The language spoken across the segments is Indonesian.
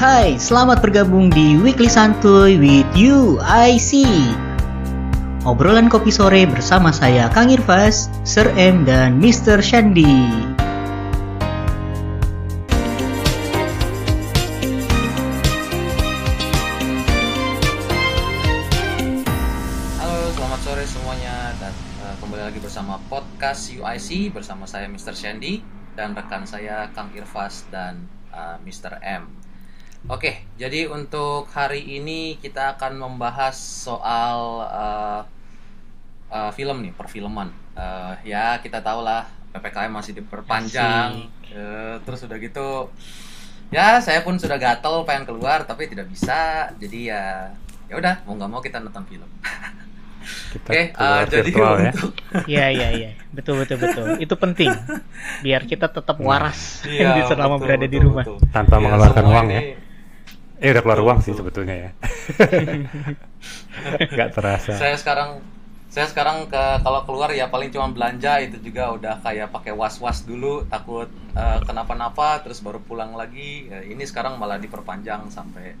Hai, selamat bergabung di Weekly Santuy with you, IC. Obrolan kopi sore bersama saya Kang Irfas, Sir M dan Mr. Shandy. Halo, selamat sore semuanya dan kembali lagi bersama podcast UIC bersama saya Mr. Shandy dan rekan saya Kang Irfas dan uh, Mr. M. Oke, jadi untuk hari ini kita akan membahas soal uh, uh, film nih, perfilman. Uh, ya kita tahu lah ppkm masih diperpanjang, uh, terus udah gitu. Ya saya pun sudah gatel pengen keluar tapi tidak bisa, jadi ya ya udah mau nggak mau kita nonton film. Kita Oke, keluar uh, jadi virtual ya. untuk Iya, iya, iya. Betul, betul, betul. Itu penting. Biar kita tetap waras Iya, di selama betul, berada di betul, rumah. betul. Tanpa Iya, mengeluarkan semua uang ya. Eh udah keluar Betul, uang sih betul. sebetulnya ya. Nggak terasa. Saya sekarang saya sekarang ke kalau keluar ya paling cuma belanja itu juga udah kayak pakai was-was dulu takut eh, kenapa-napa terus baru pulang lagi. Ya, ini sekarang malah diperpanjang sampai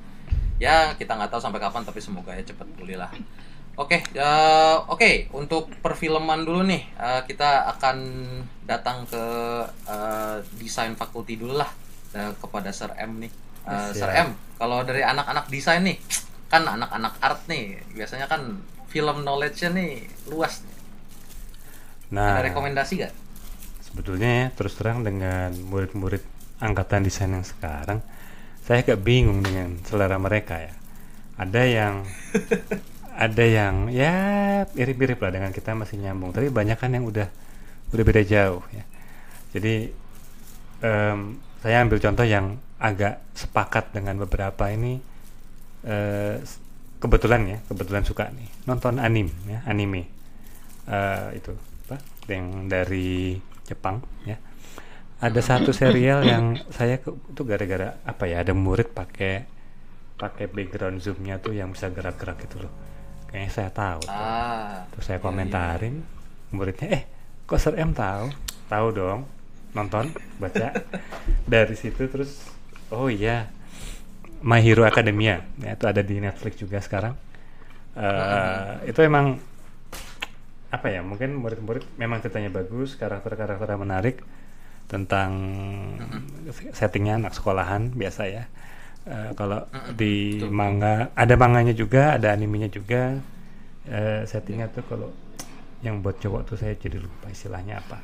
ya kita nggak tahu sampai kapan tapi semoga ya cepat pulih lah. Oke, eh, oke untuk perfilman dulu nih eh, kita akan datang ke eh, desain fakulti dulu lah eh, kepada Sir M nih. Eh, Sir Siap. M, kalau dari anak-anak desain nih, kan anak-anak art nih, biasanya kan film knowledge-nya nih luas. Nih. Nah, Ada rekomendasi gak? sebetulnya ya terus terang dengan murid-murid angkatan desain yang sekarang, saya agak bingung dengan selera mereka ya. Ada yang ada yang ya mirip-mirip lah dengan kita masih nyambung, tapi banyak kan yang udah udah beda jauh ya. Jadi em, saya ambil contoh yang agak sepakat dengan beberapa ini eh, kebetulan ya kebetulan suka nih nonton anim ya anime Eh, itu apa yang dari Jepang ya ada satu serial yang saya ke, itu gara-gara apa ya ada murid pakai pakai background zoomnya tuh yang bisa gerak-gerak gitu loh kayaknya saya tahu tuh. Ah, Terus saya iya, komentarin muridnya, eh kok Sir M tahu? Tahu dong, nonton, baca. Dari situ terus, oh iya, My Hero Academia, ya, itu ada di Netflix juga sekarang. Eh, itu emang apa ya? Mungkin murid-murid memang ceritanya bagus, karakter-karakternya menarik tentang settingnya anak sekolahan biasa ya. Eh, kalau di betul. manga ada manganya juga, ada animenya juga. Eh, settingnya tuh kalau yang buat cowok tuh saya jadi lupa istilahnya apa.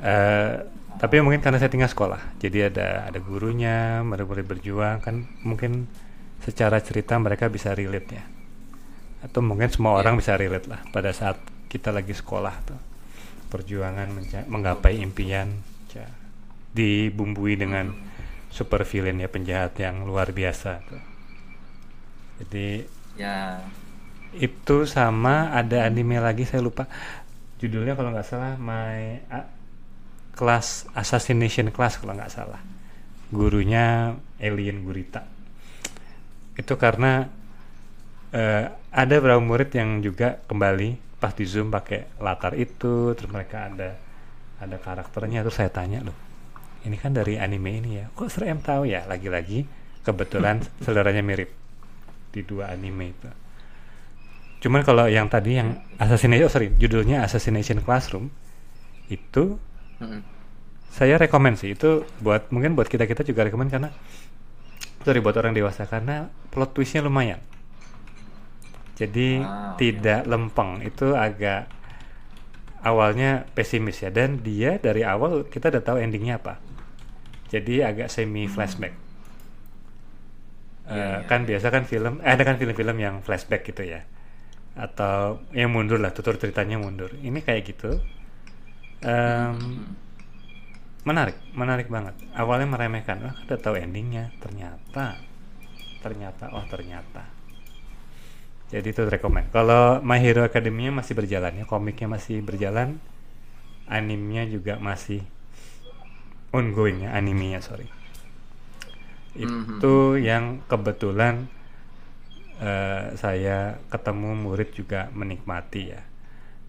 Eh, tapi mungkin karena settingnya sekolah, jadi ada ada gurunya, murid-murid berjuang kan mungkin secara cerita mereka bisa relate ya. Atau mungkin semua orang bisa relate lah pada saat kita lagi sekolah tuh perjuangan menggapai impian ya, dibumbui dengan super villain ya penjahat yang luar biasa tuh. Jadi ya. itu sama ada anime lagi saya lupa judulnya kalau nggak salah my Class Assassination Class kalau nggak salah. Gurunya Alien Gurita. Itu karena eh, ada beberapa murid yang juga kembali pas di zoom pakai latar itu terus mereka ada ada karakternya. Terus saya tanya loh ini kan dari anime ini ya? Kok Sir M tahu ya? Lagi-lagi kebetulan seleranya mirip di dua anime itu. Cuman kalau yang tadi yang Assassination, oh sorry, judulnya Assassination Classroom itu Saya rekomend sih itu buat mungkin buat kita kita juga rekomend karena sorry buat orang dewasa karena plot twistnya lumayan. Jadi Ah, oke, tidak lempeng itu agak awalnya pesimis ya dan dia dari awal kita udah tahu endingnya apa. Jadi agak semi flashback. Iya, Eh, iya, kan iya. biasa kan film, eh, ada kan film-film yang flashback gitu ya, atau yang mundur lah, tutur ceritanya mundur. Ini kayak gitu, Em, menarik, menarik banget. Awalnya meremehkan, wah udah tahu endingnya, ternyata, ternyata, oh ternyata. Jadi itu rekomend. Kalau My Hero Academia masih berjalan ya, komiknya masih berjalan, animenya juga masih ongoing ya, animenya sorry itu yang kebetulan eh, saya ketemu murid juga menikmati ya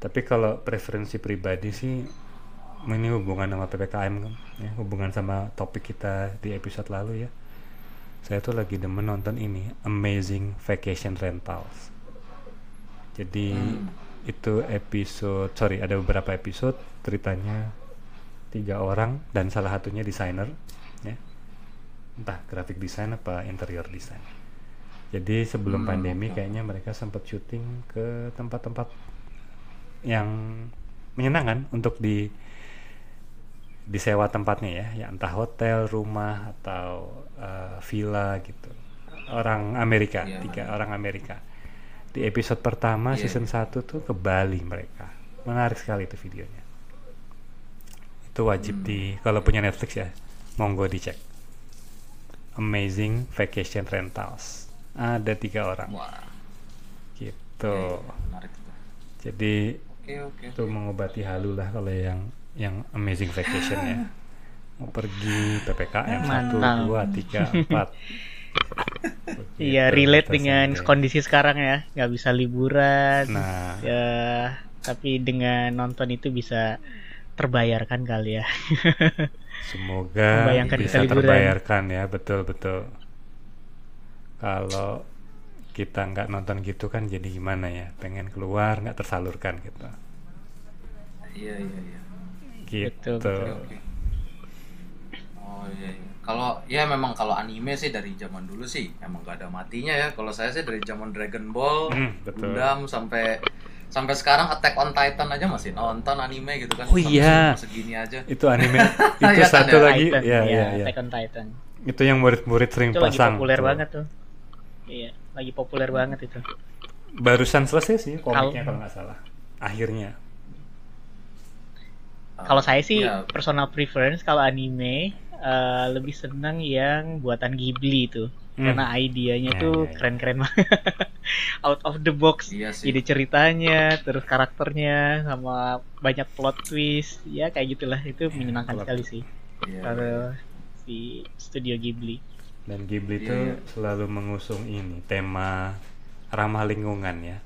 tapi kalau preferensi pribadi sih ini hubungan sama ppkm kan ya hubungan sama topik kita di episode lalu ya. Saya tuh lagi demen nonton ini Amazing Vacation Rentals. Jadi Hmm. itu episode sorry ada beberapa episode ceritanya tiga orang dan salah satunya desainer ya. Entah graphic design apa interior design. Jadi sebelum Hmm, pandemi kayaknya mereka sempat syuting ke tempat-tempat yang menyenangkan untuk di disewa tempatnya ya, ya entah hotel, rumah atau eh, villa gitu. Orang Amerika, Iya. tiga orang Amerika. Di episode pertama Iya, season 1 tuh ke Bali mereka. Menarik sekali itu videonya. Itu wajib Hmm. di kalau punya Netflix ya, monggo dicek. Amazing Vacation Rentals. Ada tiga orang Wah. gitu. iya, iya, menarik. Jadi Oke oke. itu mengobati halu lah kalau yang yang amazing vacation ya mau pergi ppkm satu dua tiga empat Iya, relate dengan sampai. kondisi sekarang ya, nggak bisa liburan. nah Ya, tapi dengan nonton itu bisa terbayarkan kali ya. semoga bisa kita liburan. terbayarkan ya betul betul kalau kita nggak nonton gitu kan jadi gimana ya pengen keluar nggak tersalurkan gitu Iya iya iya. gitu Betul, oke. Oh iya iya. Kalau ya memang kalau anime sih dari zaman dulu sih emang gak ada matinya ya. Kalau saya sih dari zaman Dragon Ball, Hmm, betul. Gundam sampai sampai sekarang Attack on Titan aja masih nonton anime gitu kan. Oh Sampai iya. Segini aja. itu anime itu Iya satu ya? lagi Titan, ya ya, ya ya Attack on Titan. itu yang murid-murid sering Itu lagi pasang populer tuh. banget tuh. Iya, lagi populer banget itu. barusan selesai sih komiknya Kalau- nggak salah akhirnya Kalau saya sih Iya. personal preference kalau anime eh, lebih senang yang buatan Ghibli itu. Hmm. Karena idenya Ya, tuh ya, ya. keren-keren banget. Out of the box. Iya. Jadi ceritanya, terus karakternya sama banyak plot twist. Ya kayak gitulah. Itu menyenangkan kalau- sekali sih. Iya. Kalau si studio Ghibli. Dan Ghibli Iya, itu iya. selalu mengusung ini tema ramah lingkungan ya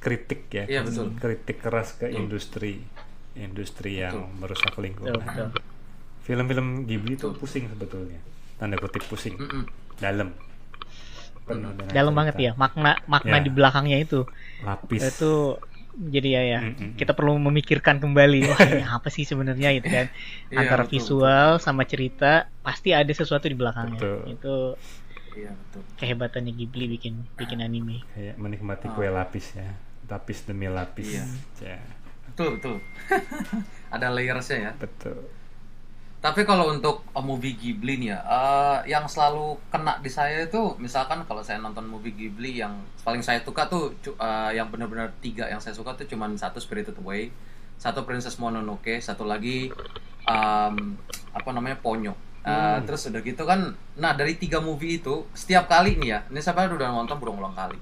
kritik ya Iya, betul. kritik keras ke Betul. industri industri yang Betul. merusak lingkungan betul. film-film Ghibli itu pusing sebetulnya tanda kutip pusing Mm-mm. dalam penuh dengan Dalam cerita. banget ya makna makna Ya. di belakangnya itu. lapis Itu jadi ya ya Mm-mm. kita perlu memikirkan kembali wah ini apa sih sebenarnya gitu kan Iya, antara betul, visual sama cerita pasti ada sesuatu di belakangnya Betul. itu betul. Iya betul. kehebatannya Ghibli bikin bikin anime kayak menikmati Ah. kue lapis ya lapis demi lapis Iya. Ya, Betul betul. Ada layersnya ya. betul Tapi kalau untuk uh, movie Ghibli nih ya, eh, yang selalu kena di saya itu, misalkan kalau saya nonton movie Ghibli yang paling saya suka tuh, eh, yang benar-benar tiga yang saya suka tuh cuman satu Spirited Away, satu Princess Mononoke, satu lagi em, apa namanya Ponyo. Eh, Hmm. Terus udah gitu kan, nah dari tiga movie itu setiap kali nih ya, ini siapa udah nonton berulang-ulang kali.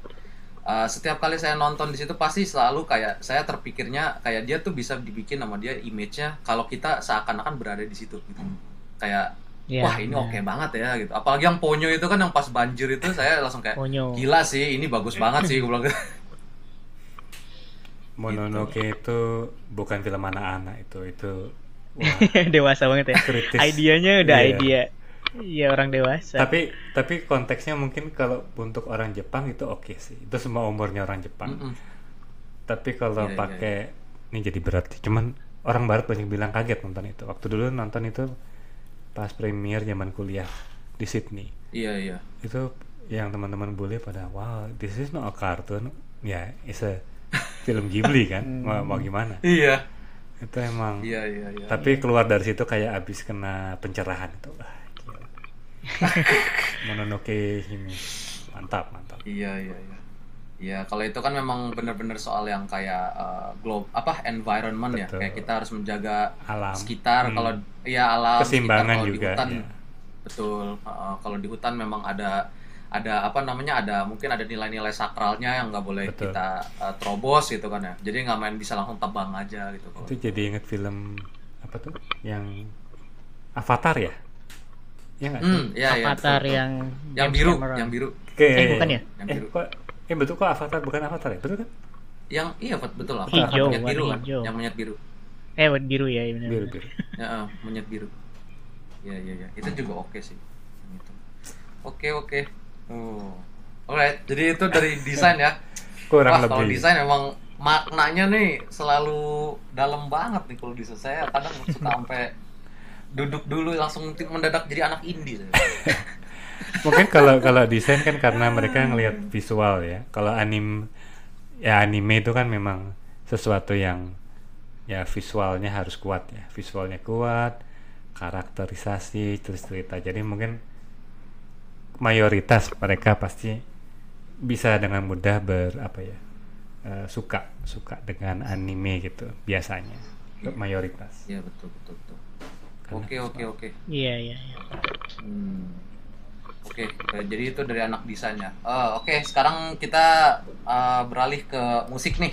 Uh, setiap kali saya nonton di situ pasti selalu kayak saya terpikirnya kayak dia tuh bisa dibikin sama dia image-nya kalau kita seakan-akan berada di situ gitu. Kayak ya wah ini oke banget ya gitu. Apalagi yang Ponyo itu kan yang pas banjir itu saya langsung kayak Ponyo gila sih ini bagus banget sih gue bilang gitu. Mononoke itu bukan film anak-anak itu itu wah, dewasa banget ya kritis idenya udah Iya. idea Iya orang dewasa tapi tapi konteksnya mungkin kalau untuk orang Jepang itu oke sih itu semua umurnya orang Jepang Mm-mm. tapi kalau Iya, iya, pakai ini jadi berat sih. cuman orang Barat banyak bilang kaget nonton itu waktu dulu nonton itu pas premier zaman kuliah di Sydney Iya iya. itu yang teman-teman bule pada wow this is not a cartoon ya it's a film Ghibli kan mau, mau gimana Iya. itu emang Iya iya iya. tapi keluar dari situ kayak abis kena pencerahan itu. Mononoke ini mantap mantap. Iya iya iya. Iya kalau itu kan memang benar-benar soal yang kayak uh, globe apa environment ya. Betul. kayak kita harus menjaga alam. sekitar. Hmm. kalau ya alam Keseimbangan sekitar, juga, di hutan ya. betul. Uh, kalau di hutan memang ada ada apa namanya ada mungkin ada nilai-nilai sakralnya yang nggak boleh Betul. kita uh, terobos gitu kan ya. Jadi nggak main bisa langsung tebang aja gitu kalau itu jadi inget film apa tuh? Yang Avatar ya ya nggak sih hmm, iya, Avatar betul, betul. yang yang biru Cameron. yang biru Kayak- Eh, bukan ya? Yang eh biru. kok eh betul kok Avatar bukan Avatar ya betul kan yang iya bet- betul lah Hijau, monyet biru kan hijau. yang monyet biru eh warna biru ya iya benar biru biru ya uh, monyet biru ya ya ya itu juga oke sih Yang itu. Oke oke. Oh. Alright, jadi itu dari desain ya. kurang Wah, kalau desain emang maknanya nih selalu dalam banget nih kalau desain. Saya kadang suka sampai duduk dulu langsung mendadak jadi anak indie. mungkin kalau kalau desain kan karena mereka ngelihat visual ya. Kalau anim ya anime itu kan memang sesuatu yang ya visualnya harus kuat ya. Visualnya kuat karakterisasi terus cerita jadi mungkin mayoritas mereka pasti bisa dengan mudah ber apa ya eh, suka suka dengan anime gitu biasanya. Untuk mayoritas. Iya betul betul betul. Oke oke oke. Iya iya. iya. Hmm. Oke, eh, jadi itu dari anak desainnya. Eh, Oke, sekarang kita eh, beralih ke musik nih.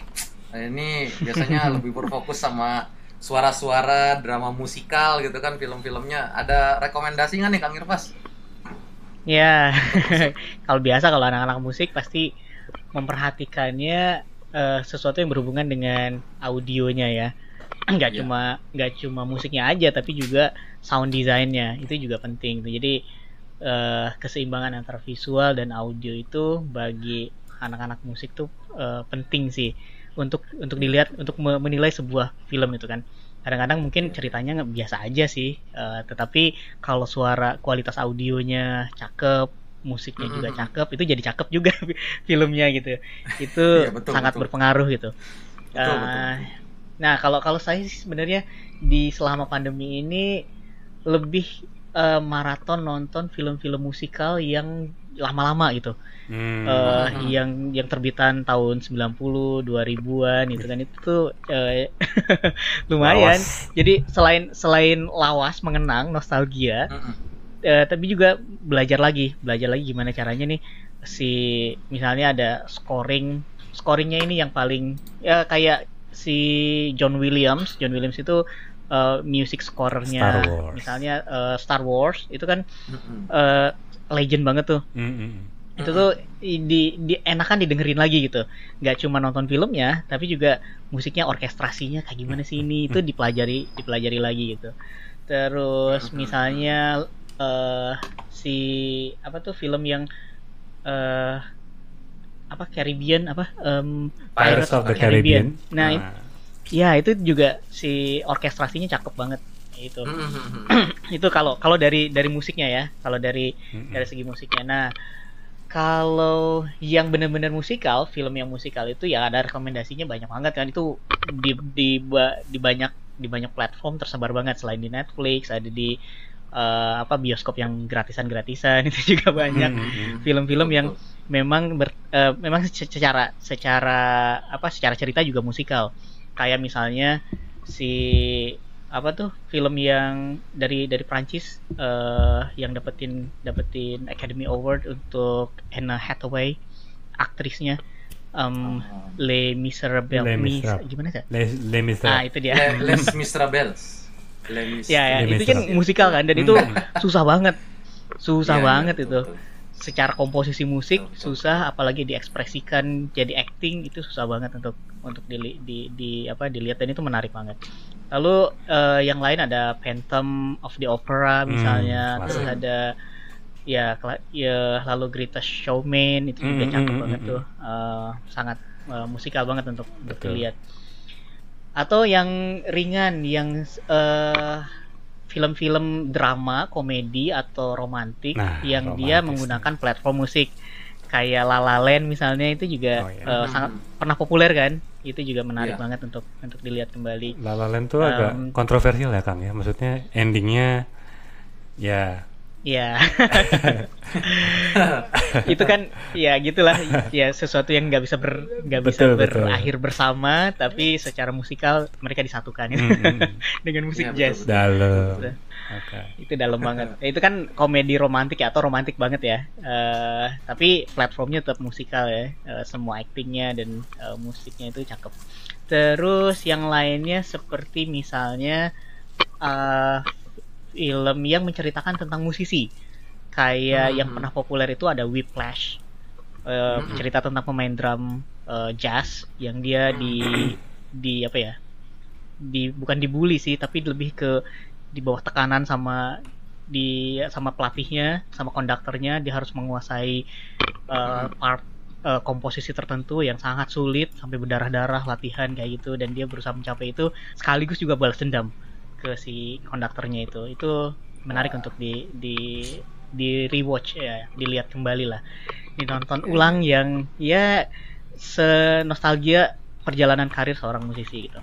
Nah, ini biasanya lebih berfokus sama suara-suara drama musikal gitu kan film-filmnya. Ada rekomendasi nggak nih Kang Irfas? Ya, kalau biasa kalau anak-anak musik pasti memperhatikannya eh, sesuatu yang berhubungan dengan audionya ya. Nggak Iya. cuma nggak cuma musiknya aja, tapi juga sound desainnya itu juga penting. tuh. Jadi eh, keseimbangan antara visual dan audio itu bagi anak-anak musik tuh eh, penting sih untuk untuk dilihat untuk me- menilai sebuah film itu kan. Kadang-kadang mungkin ceritanya nggak biasa aja sih, eh, tetapi kalau suara kualitas audionya cakep, musiknya juga cakep, itu jadi cakep juga filmnya gitu. Itu Iya, betul, sangat betul. berpengaruh gitu. Betul, Eh, betul. Nah, kalau kalau saya sih sebenarnya di selama pandemi ini lebih eh, maraton nonton film-film musikal yang lama-lama gitu. Hmm. Eh, Hmm. yang yang terbitan tahun 90, 2000-an itu kan itu tuh eh, lumayan. Lawas. Jadi selain selain lawas mengenang nostalgia, Mm-mm. eh, tapi juga belajar lagi, belajar lagi gimana caranya nih si misalnya ada scoring, scoringnya ini yang paling ya kayak si John Williams, John Williams itu eh, music scorernya, misalnya eh, Star Wars itu kan Mm-mm. eh, legend banget tuh. Hmm, hmm, itu tuh di, di enakan didengerin lagi gitu. Nggak cuma nonton filmnya tapi juga musiknya orkestrasinya kayak gimana sih ini? Itu dipelajari dipelajari lagi gitu. Terus misalnya eh si apa tuh film yang eh apa Caribbean apa Em, Pirates of the Caribbean. nah it- ya itu juga si orkestrasinya cakep banget itu Mm-mm. itu kalau kalau dari dari musiknya ya kalau dari dari segi musiknya. Nah kalau yang benar-benar musikal film yang musikal itu ya ada rekomendasinya banyak banget kan. Itu di di ba- di banyak di banyak platform tersebar banget. Selain di Netflix ada di eh, apa bioskop yang gratisan-gratisan itu juga banyak Hmm, hmm, hmm. film-film yang Betul. memang ber- eh, memang se- secara secara apa secara cerita juga musikal kayak misalnya si apa tuh film yang dari dari Prancis eh, yang dapetin dapetin Academy Award untuk Anne Hathaway aktrisnya em, Oh. Les Miserables Les Mis- Miserables. gimana sih Les, Les Miserables. ah itu dia Le- Les Miserables. Les Mis- ya, ya Les itu kan musikal kan dan itu Hmm. susah banget susah iya, banget betul, itu betul. secara komposisi musik Betul, betul. susah apalagi diekspresikan jadi acting itu susah banget untuk untuk di, di, di- apa dilihat dan itu menarik banget lalu eh, yang lain ada Phantom of the Opera Hmm, misalnya klasik. terus ada ya ya lalu Greatest Showman itu juga Hmm, cakep hmm, banget hmm, tuh Eh, sangat eh, musikal banget untuk untuk Betul. dilihat atau yang ringan yang eh, film-film drama, komedi atau romantik Nah, yang dia romantis menggunakan platform musik kayak La La Land misalnya itu juga Oh, iya. eh, Hmm. sangat pernah populer kan itu juga menarik Iya. banget untuk untuk dilihat kembali La La Land tuh agak Um, kontroversial ya Kang ya. Maksudnya endingnya ya ya itu kan ya gitulah ya sesuatu yang nggak bisa ber nggak bisa Betul, betul. berakhir bersama tapi secara musikal mereka disatukan. Mm, mm, dengan musik Iya, jazz. betul, dalam. Betul. Oke. itu dalam banget. Ya, itu kan komedi romantik ya atau romantik banget ya. Eh, tapi platformnya tetap musikal ya. Eh, semua aktingnya dan eh, musiknya itu cakep. Terus yang lainnya seperti misalnya eh, film yang menceritakan tentang musisi. Kayak Hmm. yang pernah populer itu ada Whiplash. Eh, Hmm. cerita tentang pemain drum eh, jazz yang dia di di apa ya? Di bukan dibully sih tapi lebih ke di bawah tekanan sama di sama pelatihnya sama konduktornya. Dia harus menguasai uh, part uh, komposisi tertentu yang sangat sulit sampai berdarah-darah latihan kayak gitu. Dan dia berusaha mencapai itu sekaligus juga balas dendam ke si konduktornya itu. Itu menarik untuk di di di rewatch ya dilihat kembali lah. Ditonton ulang yang ya se nostalgia perjalanan karir seorang musisi gitu.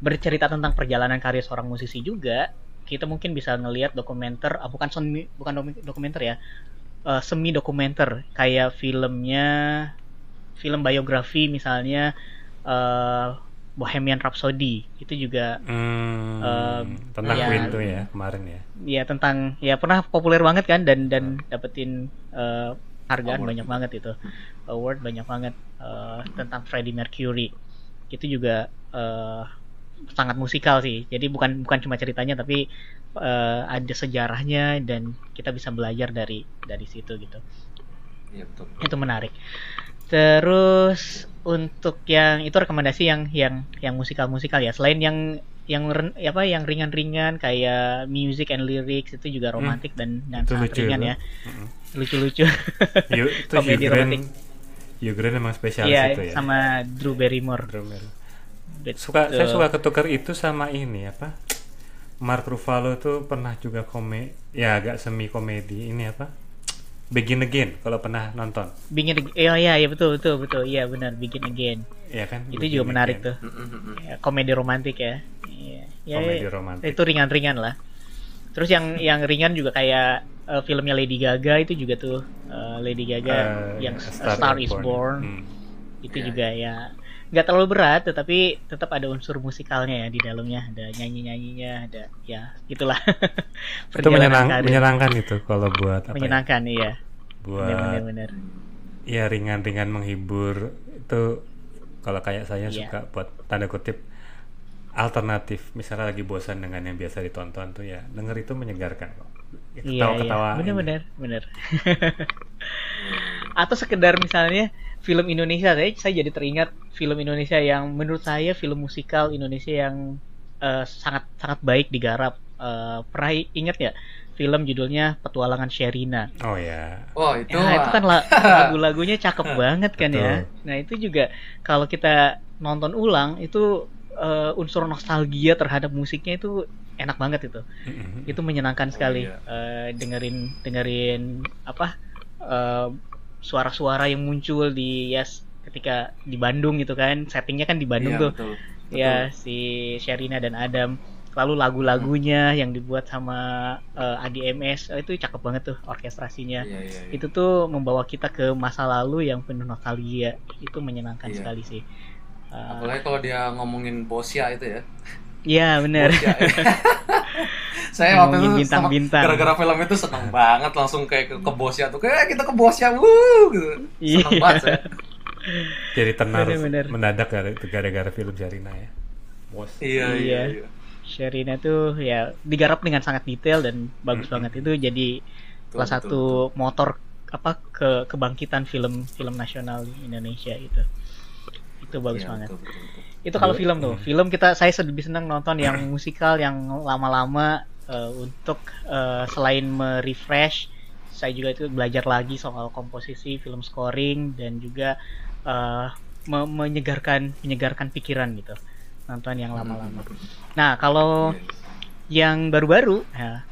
Bercerita tentang perjalanan karir seorang musisi juga kita mungkin bisa ngelihat dokumenter ah, bukan semi bukan dokumenter ya uh, semi dokumenter. Kayak filmnya film biografi misalnya uh, Bohemian Rhapsody. Itu juga hmm, uh, tentang ya, Queen tuh ya kemarin ya. Ya tentang ya pernah populer banget kan dan dan hmm. dapetin uh, hargaan award. banyak banget itu. Award banyak banget uh, tentang Freddie Mercury. Itu juga uh, sangat musikal sih. Jadi bukan bukan cuma ceritanya tapi uh, ada sejarahnya dan kita bisa belajar dari dari situ gitu. Ya, betul. itu menarik. Terus untuk yang itu rekomendasi yang yang yang musikal musikal ya. Selain yang yang apa yang ringan-ringan kayak music and lyrics itu juga hmm. romantis hmm. dan dan itu sangat lucu, ringan ya. Lucu-lucu. itu Komedi romantis. Yugren emang spesialis iya, itu ya. sama Drew Barrymore. Drew Barrymore. Suka saya suka ketukar itu sama ini apa? Mark Ruffalo itu pernah juga komedi ya agak semi komedi ini apa? Begin Again kalau pernah nonton. Begin Again. Oh iya iya betul betul betul. Iya benar Begin Again. Iya kan? Itu juga menarik again. tuh. Ya, komedi romantis ya. Iya. Ya, komedi romantis. Itu ringan-ringan lah. Terus yang yang ringan juga kayak uh, filmnya Lady Gaga itu juga tuh uh, Lady Gaga uh, yang Star, Star is Born. Born. Hmm. Itu yeah. juga ya nggak terlalu berat tetapi tetap ada unsur musikalnya ya di dalamnya. Ada nyanyi nyanyinya ada ya gitulah. Itu menyenang, menyenangkan itu kalau buat apa ya? menyenangkan ya? iya. Buat bener, bener, ya ringan-ringan menghibur. Itu kalau kayak saya yeah. suka buat tanda kutip alternatif. Misalnya lagi bosan dengan yang biasa ditonton tuh ya denger itu menyegarkan kok. Ketawa-ketawa iya, iya. bener bener bener atau sekedar misalnya film Indonesia saya saya jadi teringat film Indonesia yang menurut saya film musikal Indonesia yang uh, sangat sangat baik digarap uh, pernah ingat ya film judulnya Petualangan Sherina. Oh ya. Oh itu. Nah, itu kan lagu-lagunya cakep banget kan ya. Nah itu juga kalau kita nonton ulang itu uh, unsur nostalgia terhadap musiknya itu enak banget itu. Mm-hmm. Itu menyenangkan sekali oh, iya. uh, dengerin dengerin apa uh, suara-suara yang muncul di ya ketika di Bandung gitu kan. Settingnya kan di Bandung iya, tuh. betul, betul. ya si Sherina dan Adam. Lalu lagu-lagunya hmm. yang dibuat sama uh, Adi MS oh, itu cakep banget tuh orkestrasinya. Iya, iya, iya. itu tuh membawa kita ke masa lalu yang penuh nostalgia. Itu menyenangkan iya. sekali sih. Uh, apalagi kalau dia ngomongin Bosia itu ya Iya benar. Ya. saya waktu itu bintang-bintang. Gara-gara film itu seneng banget langsung kayak ke, ke bosnya tuh kayak kita ke bosnya, wuh gitu. Seneng iya. banget saya. Jadi tenar bener, bener. mendadak gara-gara film Sherina ya. Bos. Iya, iya, iya. iya. Sherina tuh ya digarap dengan sangat detail dan bagus -hmm. banget itu jadi salah satu motor apa ke kebangkitan film film nasional Indonesia itu. Itu bagus ya, banget. Betul, betul, betul itu kalau film tuh. Film kita saya lebih senang nonton yang musikal yang lama-lama uh, untuk uh, selain merefresh saya juga itu belajar lagi soal komposisi film scoring dan juga uh, me menyegarkan menyegarkan pikiran gitu. Nonton yang lama-lama. Nah kalau yang baru-baru ya,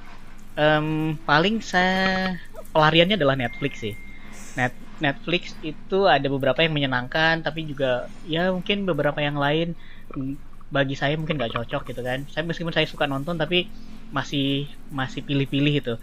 um, paling saya pelariannya adalah Netflix sih. Net Netflix itu ada beberapa yang menyenangkan tapi juga ya mungkin beberapa yang lain bagi saya mungkin nggak cocok gitu kan. Saya meskipun saya suka nonton tapi masih masih pilih-pilih itu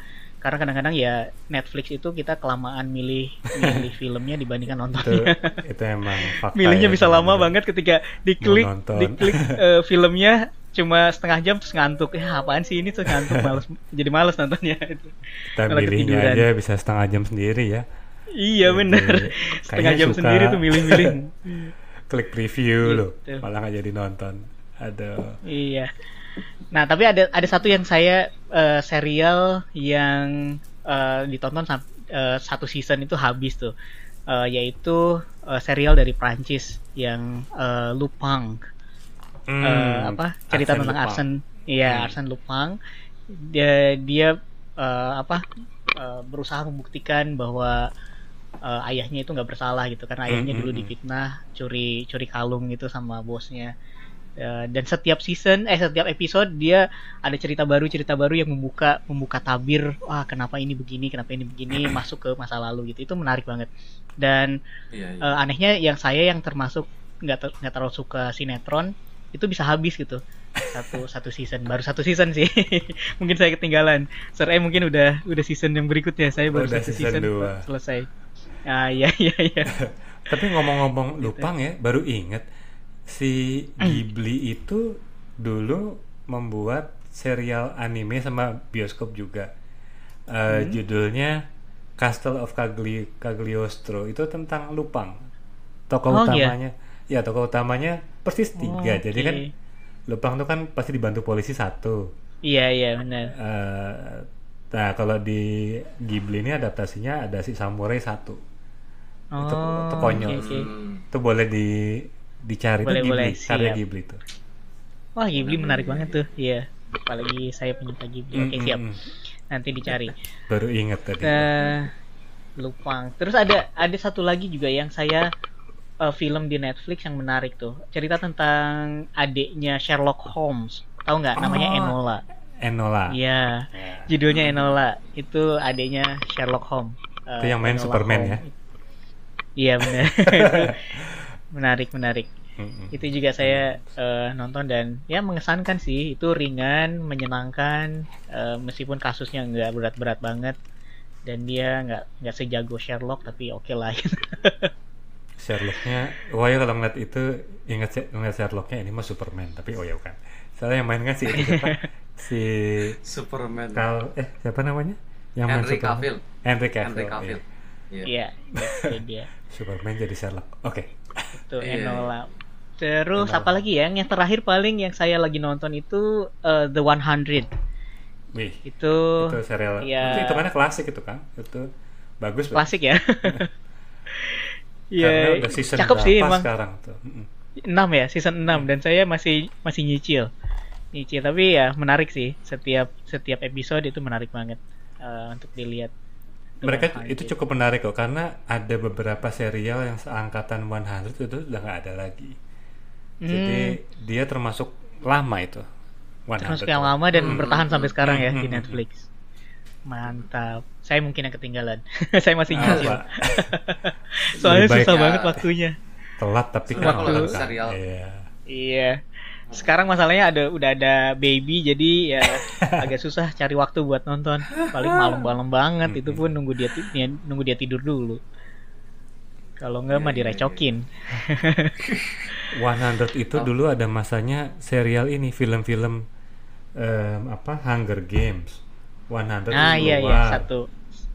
karena kadang-kadang ya Netflix itu kita kelamaan milih milih filmnya dibandingkan nontonnya. Itu, itu emang fakta milihnya ya, bisa lama banget ketika diklik diklik uh, filmnya cuma setengah jam terus ngantuk. Ya apaan sih ini? Tuh ngantuk males jadi males nontonnya. Itu kita milihnya aja bisa setengah jam sendiri ya Iya bener. Setengah jam sendiri tuh milih-milih. Klik preview gitu. loh, malah nggak jadi nonton. Ada. Iya. Nah tapi ada ada satu yang saya uh, serial yang uh, ditonton uh, satu season itu habis tuh, uh, yaitu uh, serial dari Prancis yang uh, Lupin. Hmm, uh, apa cerita Arsene tentang. Arsene, iya hmm. Arsene Lupin. Dia dia eh, apa eh, berusaha membuktikan bahwa eh, ayahnya itu nggak bersalah gitu karena ayahnya Hmm, dulu difitnah curi curi kalung gitu sama bosnya. Eh, dan setiap season eh setiap episode dia ada cerita baru cerita baru yang membuka membuka tabir wah kenapa ini begini kenapa ini begini masuk ke masa lalu gitu. Itu menarik banget. Dan Iya, iya. eh, anehnya yang saya yang termasuk nggak ter- nggak terlalu suka sinetron itu bisa habis gitu. Satu satu season. Baru satu season sih. Mungkin saya ketinggalan. Sir E mungkin udah udah season yang berikutnya. Saya baru Udah satu season season, selesai ah iya iya iya Tapi ngomong-ngomong Lupang ya, baru inget si Ghibli itu dulu membuat serial anime sama bioskop juga. Eh, Judulnya Castle of Cagli Cagliostro itu tentang Lupang. Tokoh Oh, iya? utamanya, ya tokoh utamanya persis tiga. Oh, Jadi kan. Lupang tuh kan pasti dibantu polisi satu. iya iya benar Eh, nah kalau di Ghibli ini adaptasinya ada si samurai satu. Itu- oh itu konyol. oke, oke. Hmm. Itu boleh di dicari Boleh, tuh Ghibli, boleh, karya siap. Ghibli tuh. wah Ghibli menarik banget tuh iya apalagi saya penyuka Ghibli oke Mm, siap nanti dicari Baru inget tadi. Eh, Lupang. Terus ada ada satu lagi juga yang saya eh, film di Netflix yang menarik tuh. Cerita tentang adiknya Sherlock Holmes. Tahu nggak? Namanya Oh. Enola. Enola. Iya. Ya. Judulnya Enola. Itu adiknya Sherlock Holmes. Eh, Itu yang main Enola Superman Holmes. ya? Iya benar. Menarik menarik. Mm-mm. Itu juga saya eh, nonton dan ya mengesankan sih. Itu ringan, menyenangkan eh, meskipun kasusnya nggak berat-berat banget dan dia nggak nggak sejago Sherlock tapi oke lah. Sherlocknya, wah ya kalau ngeliat itu Sher- ngeliat Sherlocknya ini mah Superman, tapi oh ya bukan. Soalnya yang main kan si siapa? si Superman. Kal eh siapa namanya? Yang main Henry Superman? Cavill. Henry Cavill. Henry Cavill. iya. Iya. Dia. Superman jadi Sherlock. Oke. Itu Iya, Enola. Terus Enola. apa lagi ya? Yang terakhir paling yang saya lagi nonton itu eh, The 100. Wih, Itu itu serial. iya. Itu hitungannya klasik itu kan? Itu bagus. Pak. klasik ya. Karena Iya, udah season cakep sih berapa emang. sekarang tuh. Mm-mm. 6 ya, season 6 dan saya masih masih nyicil. Nyicil tapi ya menarik sih. Setiap setiap episode itu menarik banget eh, untuk dilihat. Mereka 100. itu cukup menarik kok karena ada beberapa serial yang seangkatan 100 itu udah nggak ada lagi. Jadi dia termasuk lama itu. 100. Hmm. termasuk yang lama dan Hmm, bertahan hmm, sampai sekarang ya hmm, di hmm, Netflix. Mantap. Saya mungkin yang ketinggalan. saya masih Ah, nyicil. Pak. Soalnya susah ya. banget waktunya. Telat tapi kan kalau kan. serial. Iya. Iya. Sekarang masalahnya ada udah ada baby jadi ya agak susah cari waktu buat nonton. Paling malam-malam banget itu pun nunggu dia ya, nunggu dia tidur dulu. Kalau enggak Iya, mah iya, direcokin. 100 itu Oh. dulu ada masanya serial ini film-film em, apa Hunger Games. 100 Nah, itu iya iya satu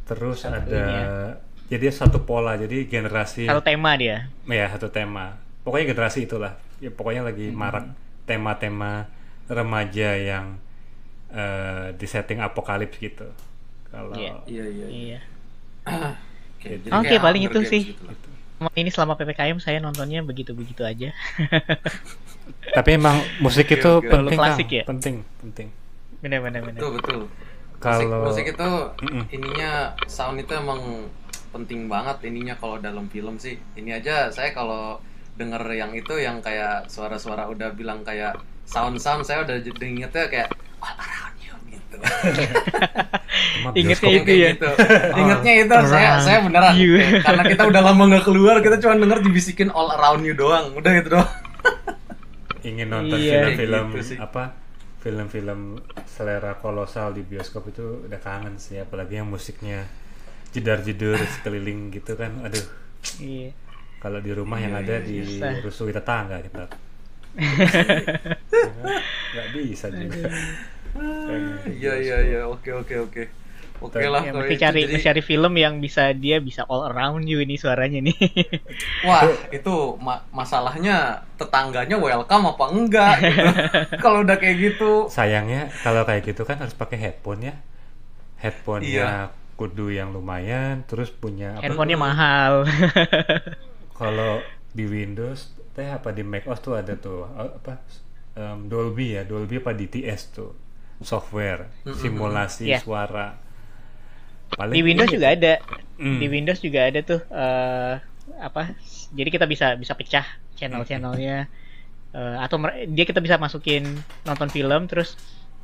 Terus satu ada ini ya. jadi satu pola jadi generasi satu tema dia. ya satu tema. Pokoknya generasi itulah. Ya pokoknya lagi Hmm. marak tema-tema remaja yang eh, di setting apokalips gitu. Kalau Iya. Iya, iya. iya. Iya. Oke, paling itu sih. gitu lah. Ini selama PPKM saya nontonnya begitu-begitu aja. Tapi emang musik itu oke. penting Klasik Kang. ya? penting, penting. bener bener bener. Betul, betul. Kalau- musik, musik itu Mm-mm. ininya sound itu emang penting banget ininya kalau dalam film sih. Ini aja saya kalau denger yang itu yang kayak suara-suara udah bilang kayak sound-sound saya udah jadi ingetnya kayak all around you gitu. Cuma Ingetnya itu ya. gitu. Ingetnya itu saya around saya beneran you. karena kita udah lama nggak keluar kita cuma denger dibisikin all around you doang. Udah gitu doang. ingin nonton Iya. film-film Gitu sih. apa film-film selera kolosal di bioskop itu udah kangen sih apalagi yang musiknya jedar-jedar sekeliling gitu kan aduh Iya. Kalau di rumah yang Iya, ada iya, di susah. rusui tetangga kita nggak bisa juga di Iya iya iya oke oke oke. Oke lah Ya, kalau mesti itu cari jadi- mesti cari film yang bisa dia bisa all around you ini suaranya nih. Wah, itu ma- masalahnya tetangganya welcome apa enggak gitu. Kalau udah kayak gitu, sayangnya kalau kayak gitu kan harus pakai headphone ya headphone-nya Iya. kudu yang lumayan terus punya apa Handphonenya mahal. Kalau di Windows teh apa di Mac OS tuh ada tuh apa em, Dolby ya Dolby apa DTS tuh software simulasi Iya. suara. Paling di Windows juga ada. Hmm. di Windows juga ada tuh eh, apa jadi kita bisa bisa pecah channel-channelnya. Eh, atau dia kita bisa masukin nonton film terus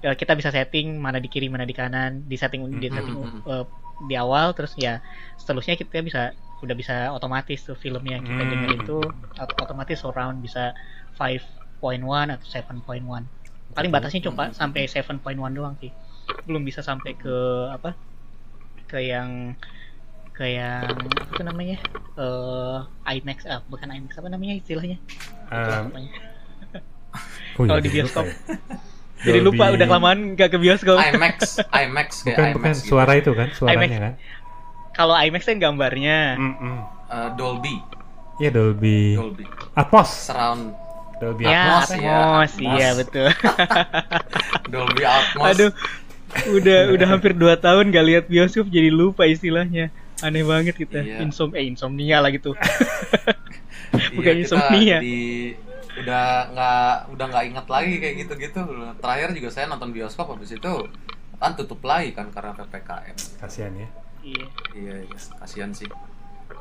eh, kita bisa setting mana di kiri mana di kanan di setting di Hmm, setting hmm, eh, di awal terus ya seterusnya kita bisa udah bisa otomatis tuh filmnya kita Hmm. dengar itu ot- otomatis surround bisa 5.1 atau 7.1 paling batasnya cuma Hmm. sampai 7.1 doang sih belum bisa sampai ke apa ke yang ke yang apa tuh namanya eh IMAX ah bukan IMAX apa namanya istilahnya Um, oh Kalau iya, di bioskop. ya. jadi lupa udah kelamaan gak ke bioskop IMAX, IMAX kayak Bukan IMAX bukan gitu. suara itu kan, suaranya IMAX. kan. Kalau IMAX kan gambarnya Mm-mm. Eh, Dolby, Iya Dolby Dolby, Atmos. surround Dolby ya Atmos, Atmos. ya, iya betul Dolby Atmos. aduh udah udah hampir 2 tahun gak lihat bioskop jadi lupa istilahnya aneh banget kita Iya. insom eh insomnia lah gitu Iya, bukan kita insomnia. Di, udah nggak udah nggak inget lagi kayak gitu-gitu. Terakhir juga saya nonton bioskop habis itu kan tutup lagi kan karena ppkm. Kasihan ya. Iya Iya, iya, kasihan sih.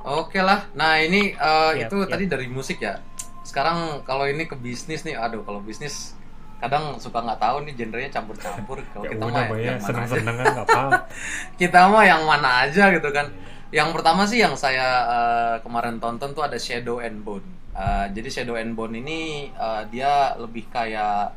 Oke lah. Nah ini eh, Siap, itu siap. tadi dari musik ya. Sekarang kalau ini ke bisnis nih, aduh kalau bisnis kadang suka nggak tahu nih genrenya campur-campur. Kalau Ya kita mah Boy, ya, yang mana aja. seneng-seneng kan apa. kita mah yang mana aja gitu kan. Yang pertama sih yang saya eh, kemarin tonton tuh ada Shadow and Bone. Eh, jadi Shadow and Bone ini eh, dia lebih kayak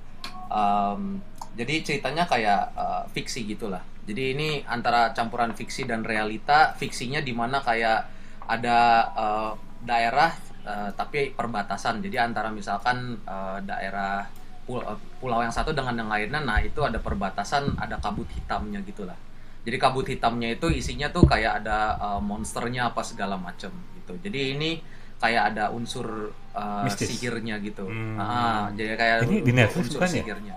em, jadi ceritanya kayak eh, fiksi gitulah. Jadi ini antara campuran fiksi dan realita. Fiksinya di mana kayak ada eh, daerah eh, tapi perbatasan. Jadi antara misalkan eh, daerah pul- pulau yang satu dengan yang lainnya, nah itu ada perbatasan, ada kabut hitamnya gitulah. Jadi kabut hitamnya itu isinya tuh kayak ada uh, monsternya apa segala macem gitu. Jadi ini kayak ada unsur uh, Mistis. sihirnya gitu. Hmm. Ah, jadi kayak Ini di Netflix unsur bukan ya?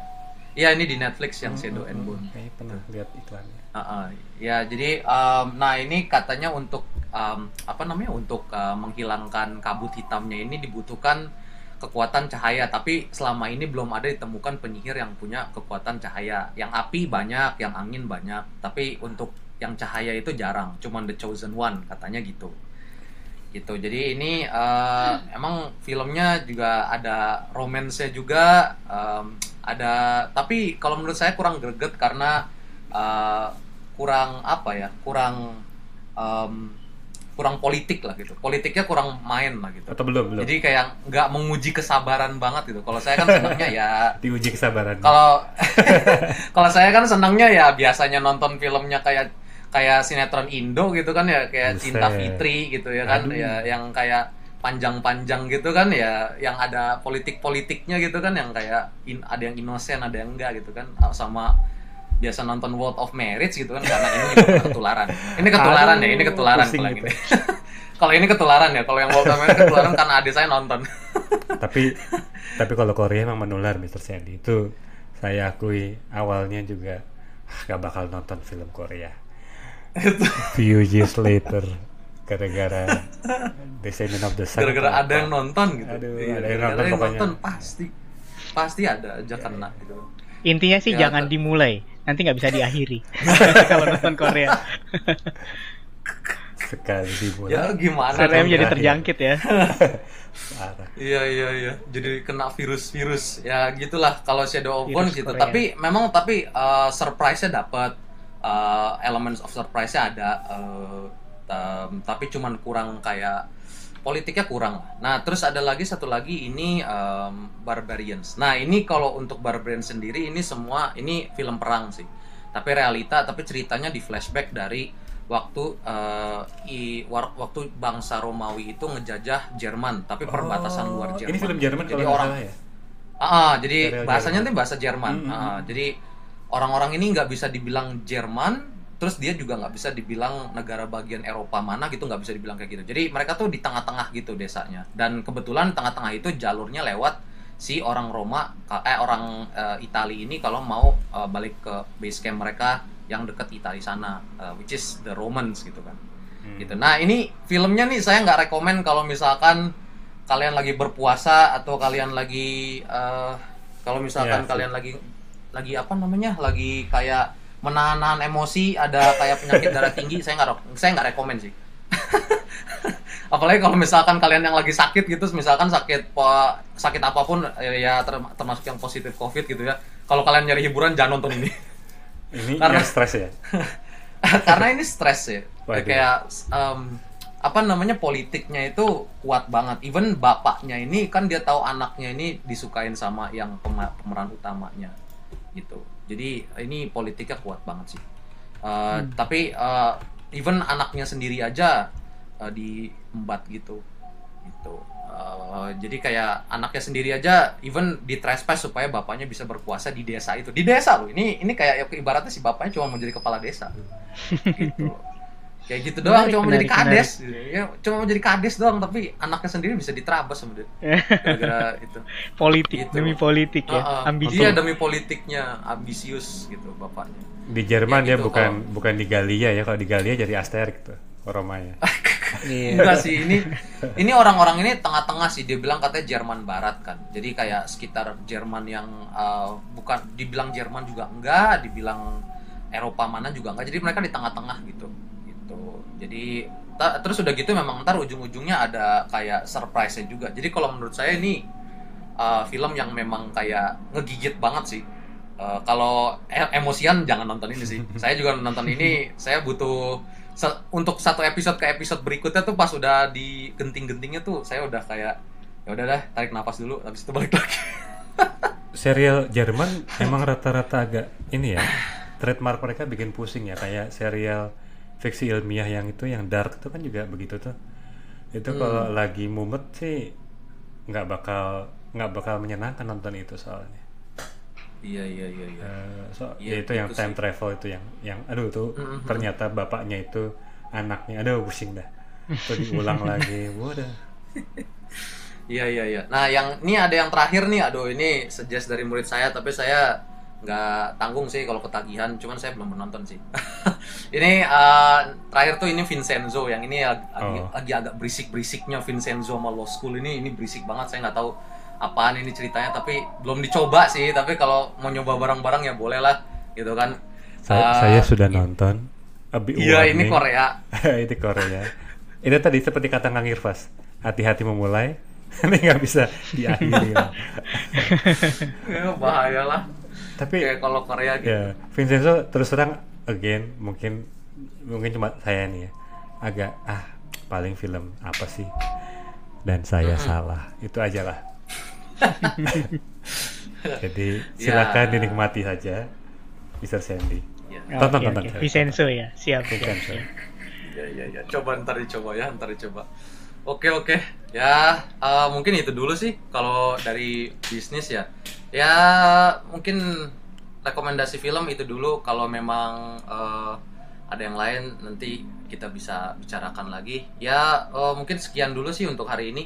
Iya ini di Netflix yang Shadow and Bone. Kayaknya pernah lihat iklannya. Ah, ah. ya jadi um, nah ini katanya untuk um, apa namanya untuk uh, menghilangkan kabut hitamnya ini dibutuhkan kekuatan cahaya tapi selama ini belum ada ditemukan penyihir yang punya kekuatan cahaya yang api banyak yang angin banyak tapi untuk yang cahaya itu jarang cuman the chosen one katanya gitu gitu. Jadi ini uh, emang filmnya juga ada romance-nya juga um, ada tapi kalau menurut saya kurang greget karena uh, kurang apa ya kurang um, kurang politik lah gitu. Politiknya kurang main lah gitu. Atau belum belum? jadi kayak nggak menguji kesabaran banget gitu. Kalau saya kan senangnya ya Diuji kesabaran. kalau kalau saya kan senangnya ya biasanya nonton filmnya kayak kayak sinetron Indo gitu kan ya kayak Buset. Cinta Fitri gitu ya kan Aduh. ya yang kayak panjang-panjang gitu kan ya yang ada politik-politiknya gitu kan yang kayak in- ada yang inosen ada yang enggak gitu kan sama biasa nonton World of Marriage gitu kan karena ini ketularan ini ketularan ya ini Aduh, ketularan kalau gitu. ini kalau ini ketularan ya kalau yang World of Marriage ketularan karena adik saya nonton tapi tapi kalau Korea emang menular Mr. Sandy itu saya akui awalnya juga ah, gak bakal nonton film Korea few years later gara-gara Descendant of the Sun gara-gara ada yang nonton gitu. Aduh, Iya, ada yang nonton yang nonton pasti. Pasti ada aja kena gitu. Intinya sih Ya, jangan ter- dimulai. Nanti nggak bisa diakhiri. Kalau nonton Korea. Sekali dimulai. Ya gimana jadi ya? terjangkit ya. Iya iya iya. Jadi kena virus-virus. Ya gitulah. Kalau Shadow of Bone gitu. Korea. Tapi memang tapi uh, surprise-nya dapat uh, elements of surprise-nya ada uh, um, tapi cuman kurang kayak politiknya kurang lah. Nah, terus ada lagi satu lagi ini um, Barbarians. Nah, ini kalau untuk Barbarians sendiri ini semua ini film perang sih. Tapi realita tapi ceritanya di flashback dari waktu uh, i, war- waktu bangsa Romawi itu ngejajah Jerman, tapi perbatasan Oh, luar Jerman. ini film Jerman Jadi kalau orang ya Ah, ah, jadi Serial bahasanya Jerman. tuh bahasa Jerman. Hmm, hmm, Ah, jadi orang-orang ini nggak bisa dibilang Jerman, terus dia juga nggak bisa dibilang negara bagian Eropa mana gitu, nggak bisa dibilang kayak gitu. Jadi mereka tuh di tengah-tengah gitu desanya. Dan kebetulan tengah-tengah itu jalurnya lewat si orang Roma, eh orang eh, Itali ini kalau mau eh, balik ke base camp mereka yang deket Itali sana, eh, which is the Romans gitu kan Hmm. gitu. Nah ini filmnya nih saya nggak rekomen kalau misalkan kalian lagi berpuasa atau kalian lagi eh, kalau misalkan sih. kalian lagi lagi apa namanya lagi kayak menahan emosi ada kayak penyakit darah tinggi saya nggak saya nggak rekomend sih. Apalagi kalau misalkan kalian yang lagi sakit gitu misalkan sakit sakit apa pun ya termasuk yang positif covid gitu ya kalau kalian nyari hiburan jangan nonton ini. Ini karena stres ya? Karena ini stres ya. Waduh. kayak um, apa namanya politiknya itu kuat banget. Even bapaknya ini kan dia tahu anaknya ini disukain sama yang pemeran utamanya gitu. Jadi ini politiknya kuat banget sih. Uh, hmm. tapi uh, even anaknya sendiri aja uh, diembat gitu. Gitu. Uh, jadi kayak anaknya sendiri aja even di trespass supaya bapaknya bisa berkuasa di desa itu. Di desa loh ini ini kayak ibaratnya si bapaknya cuma mau jadi kepala desa. Gitu kayak gitu doang menarik, cuma mau jadi kades. ya cuma mau jadi kades doang tapi anaknya sendiri bisa diterabas sama dia. Gara itu. Politik gitu. demi politik ya uh, uh, ambisi dia demi politiknya ambisius gitu bapaknya. Di Jerman ya, gitu, bukan kalau... bukan di Galia ya kalau di Galia jadi Asterix gitu Romanya iya. enggak sih ini ini orang-orang ini tengah-tengah sih dia bilang katanya Jerman Barat kan. Jadi kayak sekitar Jerman yang uh, bukan dibilang Jerman juga enggak dibilang Eropa mana juga enggak. Jadi mereka di tengah-tengah gitu jadi terus udah gitu memang ntar ujung-ujungnya ada kayak surprise juga. Jadi kalau menurut saya ini uh, film yang memang kayak ngegigit banget sih. Uh, kalau e emosian jangan nonton ini sih. Saya juga nonton ini saya butuh se untuk satu episode ke episode berikutnya tuh pas udah di genting-gentingnya tuh saya udah kayak ya udah dah tarik nafas dulu habis itu balik lagi. Serial Jerman emang rata-rata agak ini ya trademark mereka bikin pusing ya kayak serial fiksi ilmiah yang itu yang dark itu kan juga begitu tuh. Itu hmm. kalau lagi mumet sih nggak bakal nggak bakal menyenangkan nonton itu soalnya. Iya iya iya iya. Uh, so iya, ya itu yang time sih. travel itu yang yang aduh tuh mm -hmm. ternyata bapaknya itu anaknya aduh pusing dah. Itu diulang lagi udah iya iya iya. Nah yang ini ada yang terakhir nih. Aduh ini suggest dari murid saya tapi saya nggak tanggung sih kalau ketagihan cuman saya belum menonton sih. Ini uh, terakhir tuh ini Vincenzo yang ini lagi, oh. lagi agak berisik berisiknya Vincenzo sama Law School ini. Ini berisik banget saya nggak tahu apaan ini ceritanya tapi belum dicoba sih. Tapi kalau mau nyoba barang-barang ya boleh lah gitu kan. Saya, uh, saya sudah nonton. Iya ini Korea. Ini Korea. Ini tadi seperti kata Kang Irfas hati-hati memulai ini nggak bisa diakhiri. Ya, bahaya lah tapi kayak kalau Korea gitu ya Vincenzo terus terang again mungkin mungkin cuma saya nih ya agak ah paling film apa sih dan saya mm -hmm. salah itu aja lah jadi silakan ya. dinikmati saja Mr. Sandy ya. tonton okay, tonton okay. Vincenzo ya siap Vincenzo ya ya ya coba ntar dicoba ya ntar dicoba Oke oke ya uh, mungkin itu dulu sih kalau dari bisnis ya ya mungkin rekomendasi film itu dulu. Kalau memang uh, ada yang lain nanti kita bisa bicarakan lagi. Ya uh, mungkin sekian dulu sih untuk hari ini.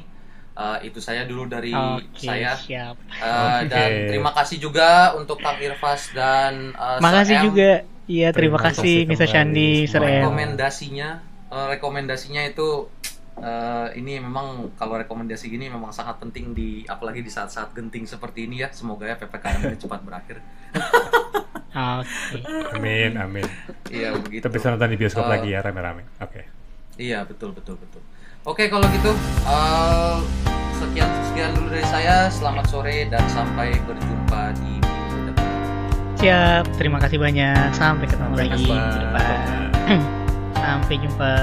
Uh, itu saya dulu dari okay, saya. siap. Uh, okay. dan terima kasih juga untuk Kang Irfas dan uh, makasih juga. Iya terima, terima kasih Mr. Shandi Sir rekomendasinya uh, rekomendasinya itu uh, ini memang kalau rekomendasi gini memang sangat penting di apalagi di saat-saat genting seperti ini ya. Semoga ya PPKM ini cepat berakhir. okay. Amin, amin. Iya begitu. Tapi bisa nonton di bioskop uh, lagi ya rame-rame. Oke. Okay. Iya betul betul betul. Oke kalau gitu uh, sekian sekian dulu dari saya. Selamat sore dan sampai berjumpa di minggu depan. Siap, terima kasih banyak. Sampai ketemu sampai lagi. Sampai jumpa.